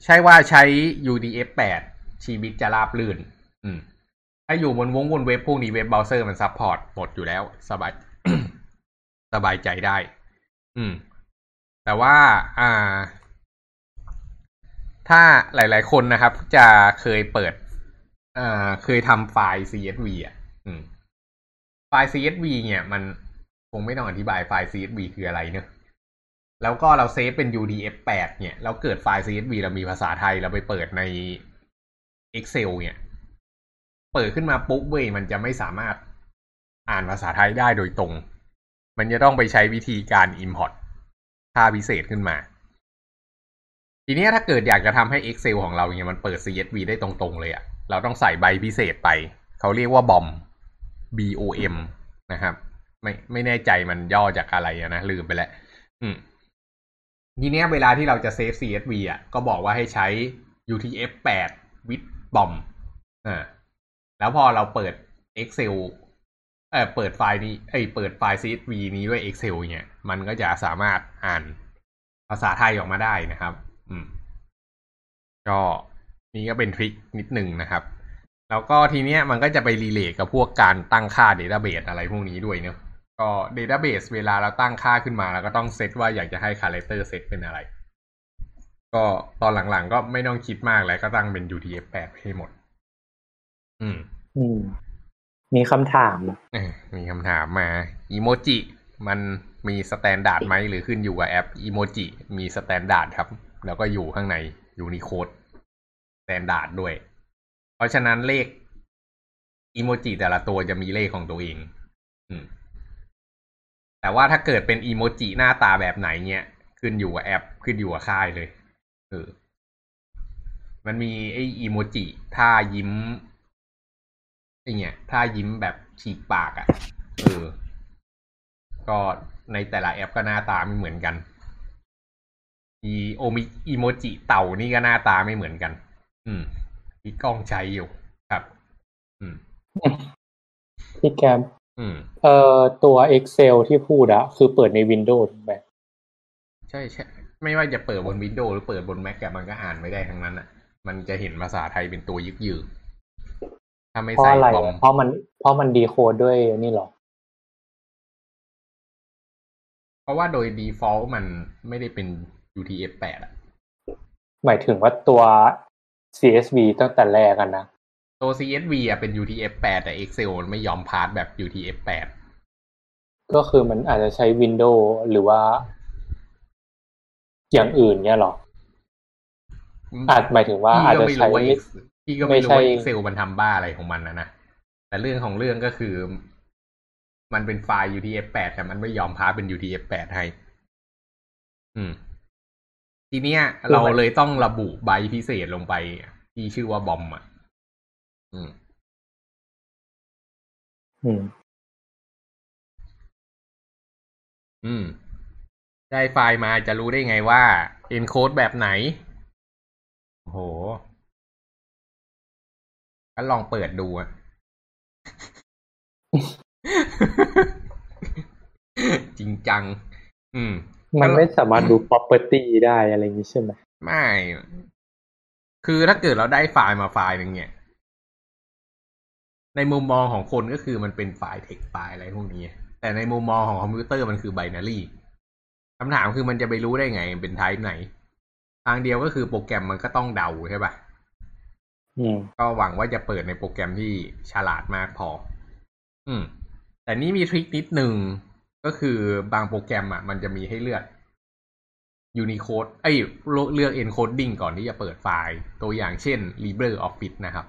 ใช่ว่าใช้ UTF 8 ชีวิตจะราบลื่น อืม ถ้าอยู่บนวงบนเว็บพวกนี้เว็บเบราว์เซอร์มัน support หมดอยู่แล้ว สบาย สบายใจได้ อืม แต่ว่า อ่า ถ้าหลาย ๆ คนนะครับ จะเคยเปิด อ่า เคยทำไฟล์ CSV อะ อืม ไฟล์ CSV เนี่ย มันคงไม่ต้องอธิบายไฟล์ CSV คืออะไรเนอะแล้วก็เราเซฟเป็น UDF8 เนี่ยแล้วเกิดไฟล์ CSV เรามีภาษาไทยเราไปเปิดใน Excel เนี่ย เปิดขึ้นมาปุ๊บเว้ยมันจะไม่สามารถอ่านภาษาไทยได้โดยตรง มันจะต้องไปใช้วิธีการ import ค่าพิเศษขึ้นมา ทีนี้ถ้าเกิดอยากจะทำให้ Excel ของเราเนี่ยมันเปิด CSV ได้ตรงๆเลยอะ่ะเราต้องใส่ใบพิเศษไป เขาเรียกว่า BOM BOM นะครับ ไม่ไม่แน่ใจมันย่อจากอะไรนะ ลืมไปแล้วอืมทีนี้เวลาที่เราจะเซฟ CSV อะ ก็บอกว่าให้ใช้ UTF-8 with BOM อ่าแล้วพอเราเปิด Excel เออเปิดไฟล์นี้เอ้ยเปิดไฟล์ CSV นี้ด้วย Excel เนี่ย มันก็จะสามารถอ่านภาษาไทยออกมาได้นะครับ อืม ก็นี่ก็เป็น trick นิดหนึ่งนะครับ แล้วก็ทีเนี้ยมันก็จะไป relate กับพวกการตั้งค่า database อะไรพวกนี้ด้วยเนาะก็ database เวลาเราตั้งค่าขึ้นมาเราก็ต้องเซตว่าอยากจะให้ character set เป็นอะไร ก็ตอนหลังๆก็ไม่ต้องคิดมากแล้วก็ตั้งเป็น UTF-8 ให้หมด อืม อืม มีคำถามมีคำถามมาอีโมจิมันมี standard ไหมหรือขึ้นอยู่กับแอปอีโมจิมี standard ครับ แล้วก็อยู่ข้างใน Unicode standard ด้วย เพราะฉะนั้นเลขอีโมจิแต่ละตัวจะมีเลขของตัวเอง อืม แต่ว่าถ้าเกิดเป็นอีโมจิหน้าตาแบบไหนเนี่ยขึ้นอยู่กับแอปขึ้นอยู่กับค่ายเลยเออมันมีไออีโมจิท่ายิ้ม ไอเนี่ยท่ายิ้มแบบฉีกปากอะ่ะ เออ ก็ในแต่ละแอปก็หน้าตาไม่เหมือนกัน อีโอมิอีโมจิเต่านี่ก็หน้าตาไม่เหมือนกัน อืมพี่กล้องใช้อยู่ครับ อืมพี่แกมอืมเอ่อตัว Excel ที่พูดอะคือเปิดใน Windows ถูกไหมใช่ใช่ไม่ว่าจะเปิดบนวินโดว์หรือเปิดบน Mac อะมันก็อ่านไม่ได้ทั้งนั้นอะมันจะเห็นภาษาไทยเป็นตัวยึกยือ ถ้าไม่เพราะใส่อะไรบอมอะเพราะมันเพราะมันดีโคดด้วยนี่เหรอ เพราะว่าโดย default มันไม่ได้เป็น UTF-8 อะหมายถึงว่าตัว CSV ตั้งแต่แรกกันนะ ตัว CSV อะเป็น UTF-8 แต่ Excel มันไม่ยอม parse แบบ UTF-8 ก็คือมันอาจจะใช้ Windows หรือว่า อย่างอื่นเนี่ยเหรออาจหมายถึงว่าอาจจะพี่ใช้ ก็ไม่รู้ว่า Ex- พี่ก็ไม่รู้ไม่ว่าใช่ Excel มันทำบ้าอะไรของมันนะนะ แต่เรื่องของเรื่องก็คือ มันเป็นไฟล์ UTF-8 แต่มันไม่ยอม parse เป็น UTF-8 ให้ อืม ทีเนี้ย เราเลยต้องระบุใบพิเศษลงไป ที่ชื่อว่าบอมอะ อืม อืมอืม ได้ไฟล์มาจะรู้ได้ไงว่า encode แบบไหนโอ้โห ก็ลองเปิดดูอะจริงจัง อืม มันไม่สามารถดู property ได้อะไรอย่างนี้ใช่ไหมไม่ คือถ้าเกิดเราได้ไฟล์มาไฟล์หนึ่งเนี่ย ในมุมมองของคนก็คือมันเป็นไฟล์เทคไฟล์อะไรพวกนี้ แต่ในมุมมองของคอมพิวเตอร์มันคือ binary คำถามคือมันจะไปรู้ได้ไง เป็น type ไหน ทางเดียวก็คือโปรแกรมมันก็ต้องเดาใช่ปะอืม ก็หวังว่าจะเปิดในโปรแกรมที่ฉลาดมากพอ อืม แต่นี่มีทริคนิดหนึ่งก็คือบางโปรแกรมอะ มันจะมีให้เลือก Unicode เอ้ยเลือก encoding ก่อนที่จะเปิดไฟล์ ตัวอย่างเช่น LibreOffice นะครับ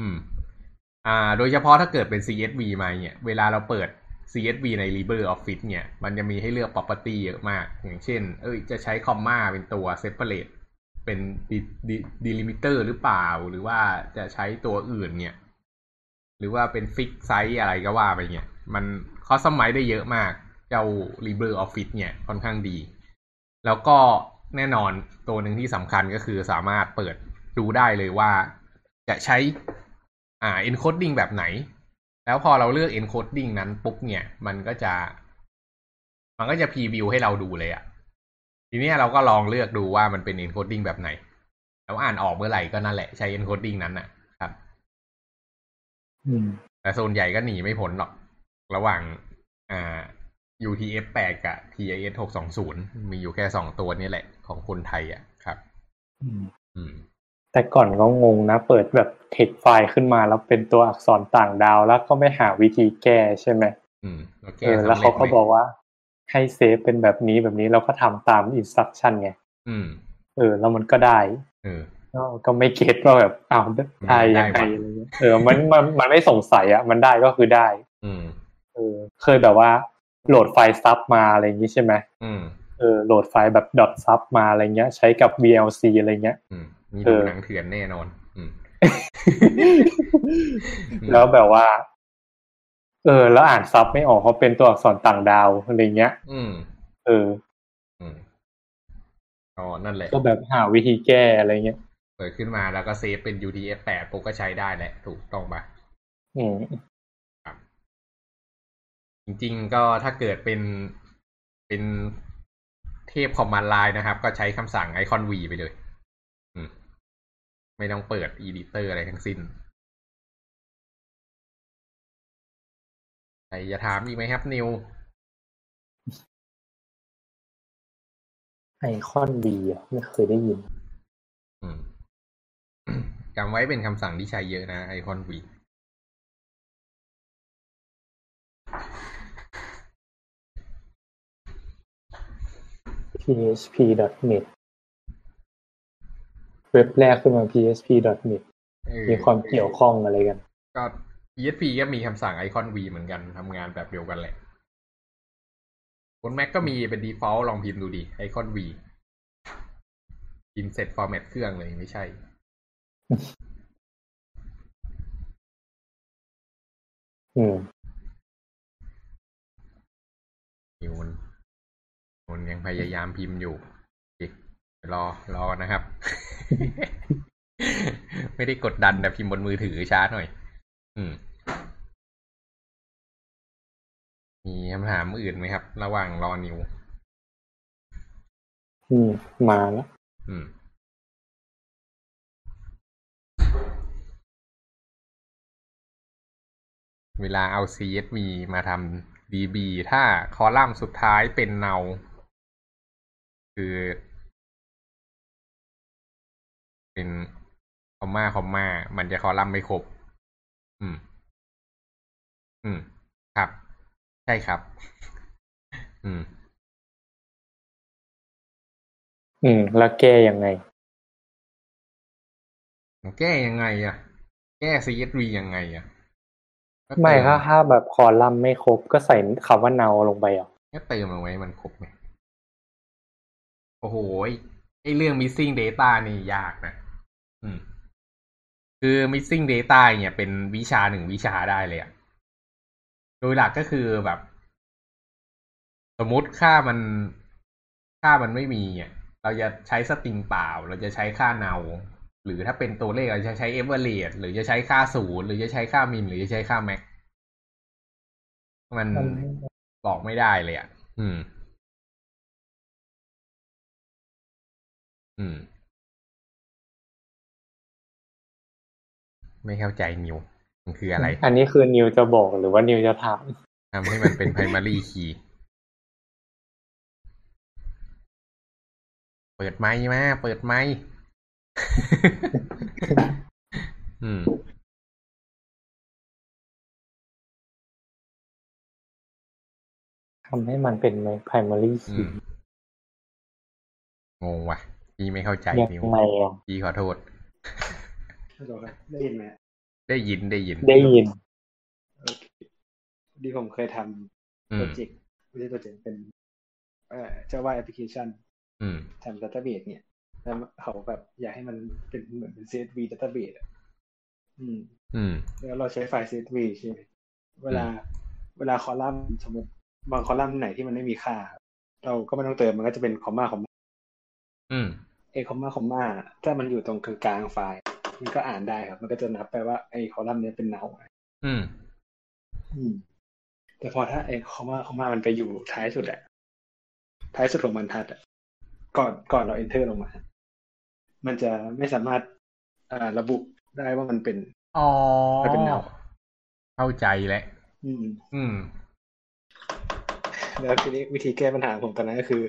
อืม อ่า โดยเฉพาะถ้าเกิดเป็น CSV มาเนี่ย เวลาเราเปิด CSV ใน LibreOffice เนี่ย มันจะมีให้เลือก property เยอะมาก อย่างเช่น เอ้ย จะใช้คอมมาเป็นตัว separate เป็น delimiter หรือเปล่า หรือว่าจะใช้ตัวอื่นเนี่ย หรือว่าเป็น fix size อะไรก็ว่าไปเนี่ย มันคอสมัยได้เยอะมาก เจ้า LibreOffice เนี่ยค่อนข้างดี แล้วก็แน่นอนตัวหนึ่งที่สำคัญก็คือสามารถเปิดดูได้เลยว่าจะใช้อ่า encoding แบบไหน แล้วพอเราเลือก encoding นั้นปุ๊บเนี่ย มันก็จะ มันก็จะพรีวิวให้เราดูเลยอะ ทีนี้เราก็ลองเลือกดูว่ามันเป็น encoding แบบไหน แล้วอ่านออกเมื่อไหร่ก็นั่นแหละใช้ encoding นั้นน่ะ ครับอืมแต่ส่วนใหญ่ก็หนีไม่พ้นหรอก ระหว่างอ่า UTF-8 กับ TIS 620 มีอยู่แค่สองตัวนี้แหละ ของคนไทยอะครับอืมอืมแต่ก่อนก็งงนะ เปิดแบบเทคไฟล์ขึ้นมาแล้วเป็นตัวอักษรต่างดาวแล้วก็ไม่หาวิธีแก้ใช่ไหมอืมแล้วเอแก้อแล้วสำเขาเร็จก็ไหมบอกว่า ให้เซฟเป็นแบบนี้แบบนี้เราก็ทำตามอินสต u c ชั่นไงอืมเออ แล้วมันก็ได้เออก็ก็ไม่เก็ตว่าแบบอ้าวได้ยังไงได้วะอะไรเงี้ยเออ มันมันมันไม่สงสัยอะ มันได้ก็คือได้ อืมเออ เคยแบบว่า โหลดไฟล์ซับมาอะไรอย่างงี้ใช่ไหมอืมเออโหลดไฟล์แบบ dot sub มาอะไรเงี้ย ใช้กับ VLC อะไรเงี้ย อืมมีเอดูอหนังเถื่อนแน่นอน อืมแล้วแบบว่า เออ แล้วอ่าน sub ไม่ออกเขาเป็นตัวอักษรต่างดาวอะไรเงี้ย อืม เอออืมอ๋อ นั่นแหละ ก็แบบหาวิธีแก้อะไรเงี้ย เปิดขึ้นมาแล้วก็ save เป็น UTF-8 ปุ๊บก็ใช้ได้แหละ ถูกต้องปะอืมจริงๆก็ถ้าเกิดเป็นเป็นเทพ command line นะครับ ก็ใช้คำสั่ง iconv ไปเลย อืม ไม่ต้องเปิด editor อะไรทั้งสิ้น ใครจะถามอีกไหมครับนิว iconv อะไม่เคยได้ยินอืมจำไว้เป็นคำสั่งที่ใช้เยอะนะ iconv php.net เว็บแรกขึ้นมา php.net เออมีความเกี่ยวข้องอะไรกัน ก็ PHP ก็มีคำสั่งไอคอน V เหมือนกันทำงานแบบเดียวกันแหละบน Mac ก็มีเป็น default ลองพิมพ์ดูดิไอคอน V พิมพ์เสร็จ format เครื่องเลยไม่ใช่ อืมนิวมันมันยังพยายามพิมพ์อยู่อีกรอรอนะครับ ไม่ได้กดดันแต่พิมพ์บนมือถือช้าหน่อย อืม มีคำถามอื่นไหมครับ ระหว่างรอนิว อืม มาแล้วอืม เวลาเอา CSV มาทำ DB ถ้าคอลัมน์สุดท้ายเป็นเนา คือ เป็นคอมมาคอมมา มันจะคอลัมน์ไม่ครบ อืม อืม ครับ ใช่ครับ อืม อืม แล้วแก้ยังไง แก้ยังไงอะแก้ CSV ยังไงอะก็ไม่เติถ้าถ้าแบบคอลัมน์ไม่ครบก็ใส่คำว่าเนาลงไปอะก็เติมเอาไว้มันครบไหมโอ้โหไอเรื่อง missing data นี่ยากนะ อืม คือ missing data เนี่ยเป็นวิชาหนึ่งวิชาได้เลยอะโดยหลักก็คือแบบ สมมติค่ามันค่ามันไม่มีเนี่ยเราจะใช้สตริงเปล่า เราจะใช้ค่าเนา หรือถ้าเป็นตัวเลขเราจะใช้ average หรือจะใช้ค่าศูนย์หรือจะใช้ค่ามิน หรือจะใช้ค่าแม็กมันมันบอกไม่ได้เลยอะ อืม อืม ไม่เข้าใจนิวมันคืออะไร อันนี้คือนิวจะบอกหรือว่านิวจะถามทำให้มันเป็น primary key ปิดไมค์มาเปิดไมค์อืมทำให้มันเป็นใน primary อื key มงงว่ะพี่ไม่เข้าใจยังนิวไงอะพี่ขอโทษ ฮัลโหลครับได้ยินไหมได้ยินได้ยิน ได้ยินโอเคดีผมเคยทำอืโปรมเจกต์ไม่ใช่โปรเจกต์เป็น เอ่อ Java application อืมทำ database เนี่ยแล้วเขาแบบอยากให้มันเป็นเหมือนเป็น CSV database อะอืม อืม แล้วเราใช้ไฟล์ CSV ใช่ไหมเวลา เวลาคอลัมน์สมมติบางคอลัมน์ไหนที่มันไม่มีค่า เราก็ไม่ต้องเติมมันก็จะเป็นคอมมาคอมมาอืมไอคอมมาคอมมาถ้ามันอยู่ตรงกลางๆไฟล์ มันก็อ่านได้ครับ มันก็จะนับไปว่าไอคอลัมน์เนี้ยเป็นเนาอืม อืม แต่พอถ้าไอ้คอมมาคอมมามันไปอยู่ท้ายสุดอะท้ายสุดของบรรทัดอะก่อนก่อนเรา enter ลงมา มันจะไม่สามารถอ่าระบุได้ว่ามันเป็นอ๋อมันเป็นเนาเข้าใจแล้วอืม อืม แล้วทีนี้วิธีแก้ปัญหาของผมตอนนั้นก็คือ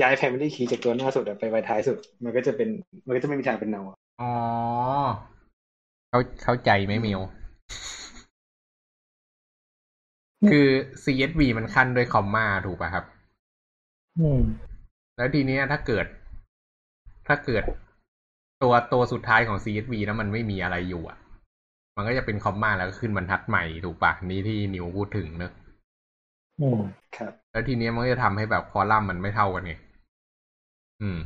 ย้าย primary key จากตัวหน้าสุดอะไปไว้ท้ายสุด มันก็จะเป็น มันก็จะไม่มีทางเป็นเนา อะอ๋อ เข้าเข้าใจไหมมิว คือ CSV มันขั้นด้วยคอมมาถูกป่ะครับ อืม แล้วทีเนี้ยถ้าเกิด ถ้าเกิดตัวตัวสุดท้ายของ CSV แล้วมันไม่มีอะไรอยู่อะ มันก็จะเป็นคอมมาแล้วก็ขึ้นบรรทัดใหม่ถูกปะนี่ที่นิวพูดถึงเนอะอืม ครับ แล้วทีเนี้ยมันก็จะทำให้แบบคอลัมน์มันไม่เท่ากันไง อืม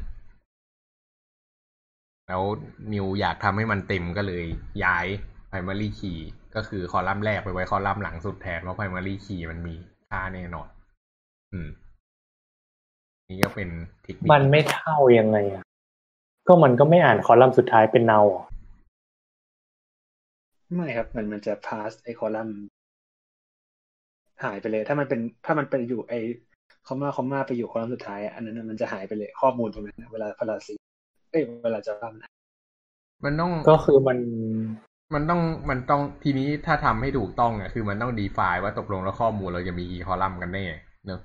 แล้วนิวอยากทำให้มันเต็มก็เลยย้าย primary key ก็คือคอลัมน์แรกไปไว้คอลัมน์หลังสุดแทนเพราะ primary key มันมีค่าแน่นอน อืม นี่ก็เป็นเทคนิคมันไม่เท่ายังไงอะ ก็มันก็ไม่อ่านคอลัมน์สุดท้ายเป็นเนาอะไม่ครับ มันมันจะ pass ไอ้คอลัมน์หายไปเลย ถ้ามันเป็น ถ้ามันเป็นอยู่ไอ้คอมมาคอมมาไปอยู่คอลัมน์สุดท้ายอะอันนั้นนะมันจะหายไปเลยข้อมูลตรงนั้นนะเวลาพลาซี เอ้ยเวลาจะทำมันต้องก็คือมัน มันต้องมันต้องทีนี้ถ้าทำให้ถูกต้องอะคือมันต้อง define ว่าตกลงแล้วข้อมูลเราจะมีกี่คอลัมน์กันแน่เนอะ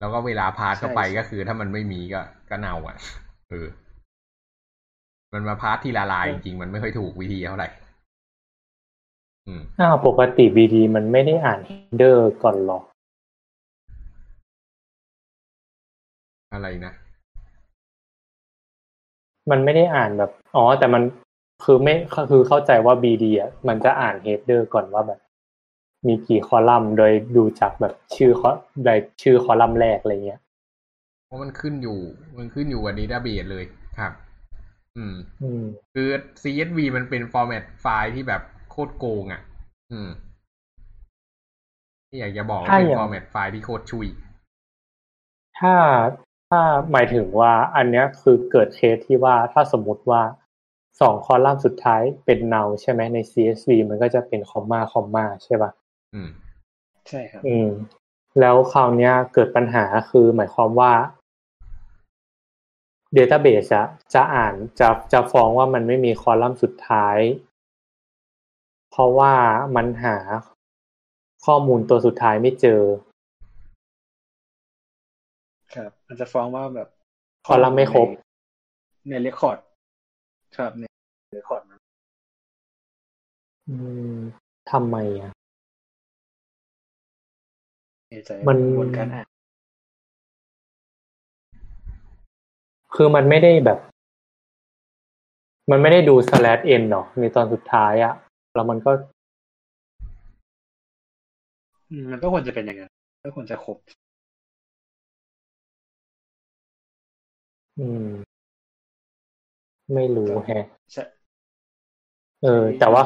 แล้วก็เวลาพาสเข้าไปก็คือ ถ้ามันไม่มีก็ก็เนาอะเออมันมาพาสทีละลายจริงๆมันไม่ค่อยถูกวิธีเท่าไหร่อืมอ้าวปกติ BD มันไม่ได้อ่าน header ก่อนหรอ อะไรนะ มันไม่ได้อ่านแบบ อ๋อ แต่มันคือไม่คือเข้าใจว่า BD อะมันจะอ่าน header ก่อนว่าแบบ มีกี่คอลัมน์โดยดูจากแบบชื่อคอโดยชื่อคอลัมน์แรกอะไรเงี้ยเพราะมันขึ้นอยู่ มันขึ้นอยู่กับ database เลยครับ อืม อืม คือ CSV มันเป็นฟอร์แมตไฟล์ที่แบบโคตรโกงอะ อืมที่อยากจะบอกว่าถ้าเป็นอย่าง format ไฟล์ที่โคตรชุยถ้า ถ้าหมายถึงว่าอันเนี้ยคือเกิดเคสที่ว่าถ้าสมมติว่าสองคอลัมน์สุดท้ายเป็น null ใช่ไหมใน CSV มันก็จะเป็น comma comma ใช่ป่ะอืม ใช่ครับ อืม แล้วคราวเนี้ยเกิดปัญหาคือหมายความว่า Database อะจะอ่านจะจะฟ้องว่ามันไม่มีคอลัมน์สุดท้าย เพราะว่ามันหาข้อมูลตัวสุดท้ายไม่เจอ มันจะฟ้องว่าแบบคอลัมน์ไม่ครบ ในเรคคอร์ดครับในเรคคอร์ดอืมทำไมอะในใจมันกระบวนการอ่านคือมันไม่ได้แบบ มันไม่ได้ดู slash n หรอกในตอนสุดท้ายอะแล้วมันก็อืมมันก็ควรจะเป็นอย่างนั้นก็ควรจะครบ อืม ไม่รู้แฮะใช่เออ แต่ว่า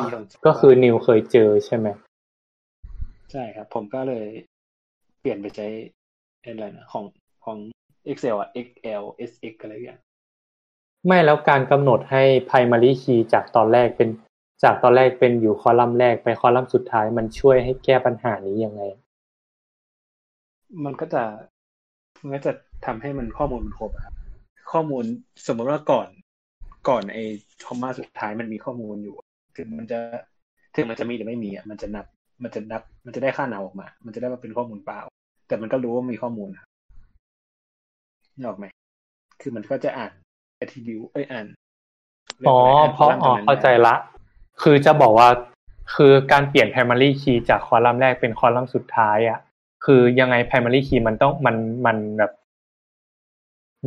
ก็คือนิวเคยเจอใช่ไหมใช่ครับ ผมก็เลยเปลี่ยนไปใช้อะไรนะของของ Excel อะ XL SX อะไรอย่างไม่แล้วการกำหนดให้ primary key จากตอนแรกเป็นจากตอนแรกเป็นอยู่คอลัมน์แรกไปคอลัมน์สุดท้ายมันช่วยให้แก้ปัญหานี้ยังไง มันก็จะมันก็จะทำให้มันข้อมูลมันครบอะครับ ข้อมูลสมมติว่าก่อนก่อนไอ้คอมมาสุดท้ายมันมีข้อมูลอยู่ถึงมันจะถึงมันจะมีหรือไม่มีอะมันจะนับ มันจะนับ มันจะได้ค่าเนาออกมา มันจะได้มาเป็นข้อมูลเปล่า แต่มันก็รู้ว่ามีข้อมูลครับนึกออกไหมคือมันก็จะอ่าน attribute เอ้ยอ่านอ๋อรียกเพราะว่อ๋อ column เข้าใจละ คือจะบอกว่าคือการเปลี่ยน primary key จากคอลัมน์แรกเป็นคอลัมน์สุดท้ายอะ คือยังไง primary key มันต้องมันมันแบบ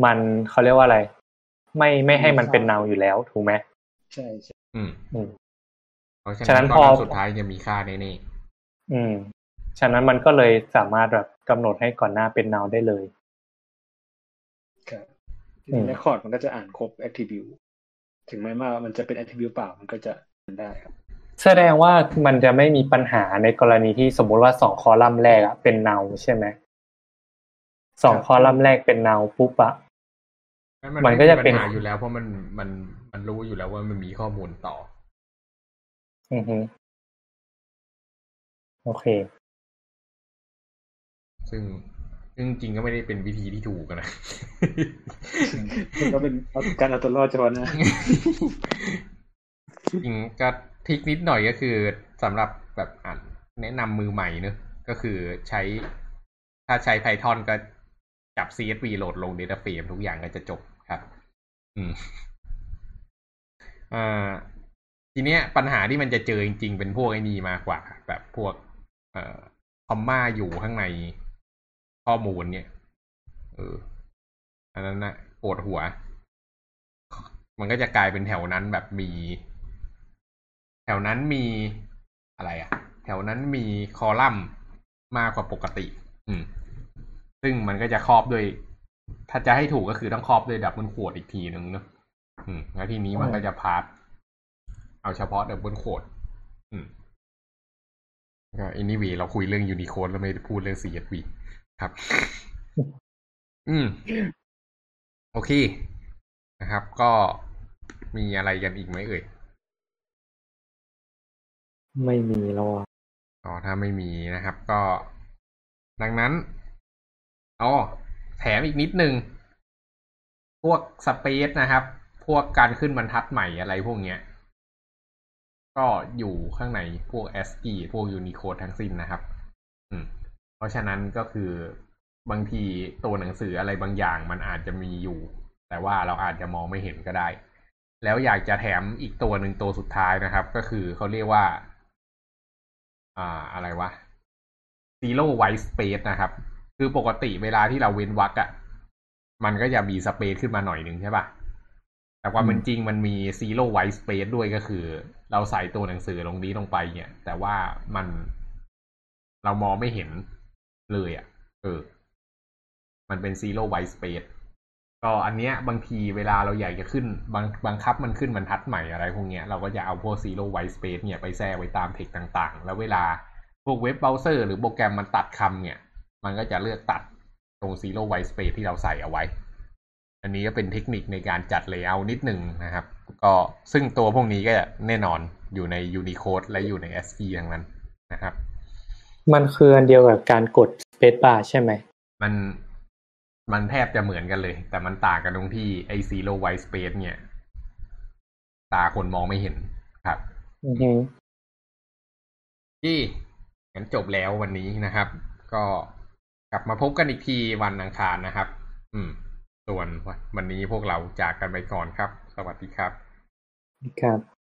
มันเขาเรียกว่าอะไร ไม่ไม่ให้มันเป็น now อยู่แล้วถูกไหมใช่ใช่อืมอืมเพราะฉะฉะนั้นั้นนข้พออสุดท้ายจะมีค่าแน่อืม ฉะนั้นมันก็เลยสามารถแบบกำหนดให้ก่อนหน้าเป็น now ได้เลยครับอืมเรคคอร์ดมันก็จะอ่านครบ attribute ถึงแม้ว่ามันจะเป็น attribute เปล่ามันก็จะอ่านได้ครับ แสดงว่ามันจะไม่มีปัญหาในกรณีที่สมมุติว่าสองคอลัมน์แรกอะเป็น now ใช่ไหมสองครับคอลัมน์แรกเป็น now ปุ๊บอะๆ มันก็จะเป็นปัญหาอยู่แล้ว เพราะมันมันมันรู้อยู่แล้วว่ามันมีข้อมูลต่อ อือฮึโอเค ซึ่งซึ่งจริงก็ไม่ได้เป็นวิธีที่ถูกอะนะมันก็เป็นเอาการเอาตัวรอดเฉพาะหน้าจริงก็ทริกนิดหน่อยก็คือสำหรับแบบอ่านแนะนำมือใหม่เนอะก็คือใช้ ถ้าใช้ Python ก็ จับ CSV โหลดลง Data Frame ทุกอย่างก็จะจบครับ อืมอ่าทีเนี้ยปัญหาที่มันจะเจอจริง ๆ เป็นพวกไอ้นี่มากกว่า แบบพวก เอ่อคอมมาอยู่ข้างในข้อมูลเนี่ย เออ อันนั้นนะปวดหัว มันก็จะกลายเป็นแถวนั้นแบบมี แถวนั้นมีอะไรอะแถวนั้นมีคอลัมน์มากกว่าปกติ อืม ซึ่งมันก็จะครอบด้วย ถ้าจะให้ถูกก็คือต้องครอบด้วย double quote อีกทีหนึ่งเนอะอืมแล้วทีนี้มันก็จะ parse เอาเฉพาะ double quote อืมก็ anyway เราคุยเรื่อง Unicode แล้วไม่ได้พูดเรื่อง CSV ครับ อืม โอเค นะครับ ก็มีอะไรกันอีกไหมเอ่ย ไม่มีแล้วอะอ๋อ ถ้าไม่มีนะครับ ก็ ดังนั้น อ๋อแถมอีกนิดนึง พวกสเปซนะครับ พวกการขึ้นบรรทัดใหม่อะไรพวกเนี้ย ก็อยู่ข้างในพวก ASCII พวก Unicode ทั้งสิ้นนะครับ อืม เพราะฉะนั้นก็คือบางทีตัวหนังสืออะไรบางอย่างมันอาจจะมีอยู่ แต่ว่าเราอาจจะมองไม่เห็นก็ได้ แล้วอยากจะแถมอีกตัวหนึ่งตัวสุดท้ายนะครับ ก็คือเขาเรียกว่า อ่าอะไรวะ zero white space นะครับ คือปกติเวลาที่เราเว้นวรรคอะมันก็จะมีสเปซขึ้นมาหน่อยหนึ่งใช่ปะแต่ความเป็นจริงมันมี zero white space ด้วยก็คือ เราใส่ตัวหนังสือลงนี้ลงไปเนี่ย แต่ว่ามันเรามองไม่เห็นเลยอะเออ มันเป็น zero white space ก็อันเนี้ยบางทีเวลาเราอยากจะขึ้นบังบังคับมันขึ้นบรรทัดใหม่อะไรพวกเนี้ยเราก็จะเอาพวก zero white space เนี่ยไปแทรกไว้ตามเทคต่างๆ แล้วเวลาพวกเว็บเบราว์เซอร์หรือโปรแกรมมันตัดคำเนี่ย มันก็จะเลือกตัดตรง zero white space ที่เราใส่เอาไว้ อันนี้ก็เป็นเทคนิคในการจัด layout นิดหนึ่งนะครับ ก็ซึ่งตัวพวกนี้ก็แน่นอนอยู่ใน Unicode และอยู่ใน ASCII ทั้งนั้นนะครับ มันคืออันเดียวกับการกด space bar ใช่ไหม มันมันแทบจะเหมือนกันเลย แต่มันต่างกันตรงที่ไอ้ zero white space เนี่ย ตาคนมองไม่เห็นครับอือฮึที่งั้นจบแล้ววันนี้นะครับ ก็ กลับมาพบกันอีกทีวันอังคารนะครับ อืม ส่วนวันนี้พวกเราจากกันไปก่อนครับ สวัสดีครับ ครับ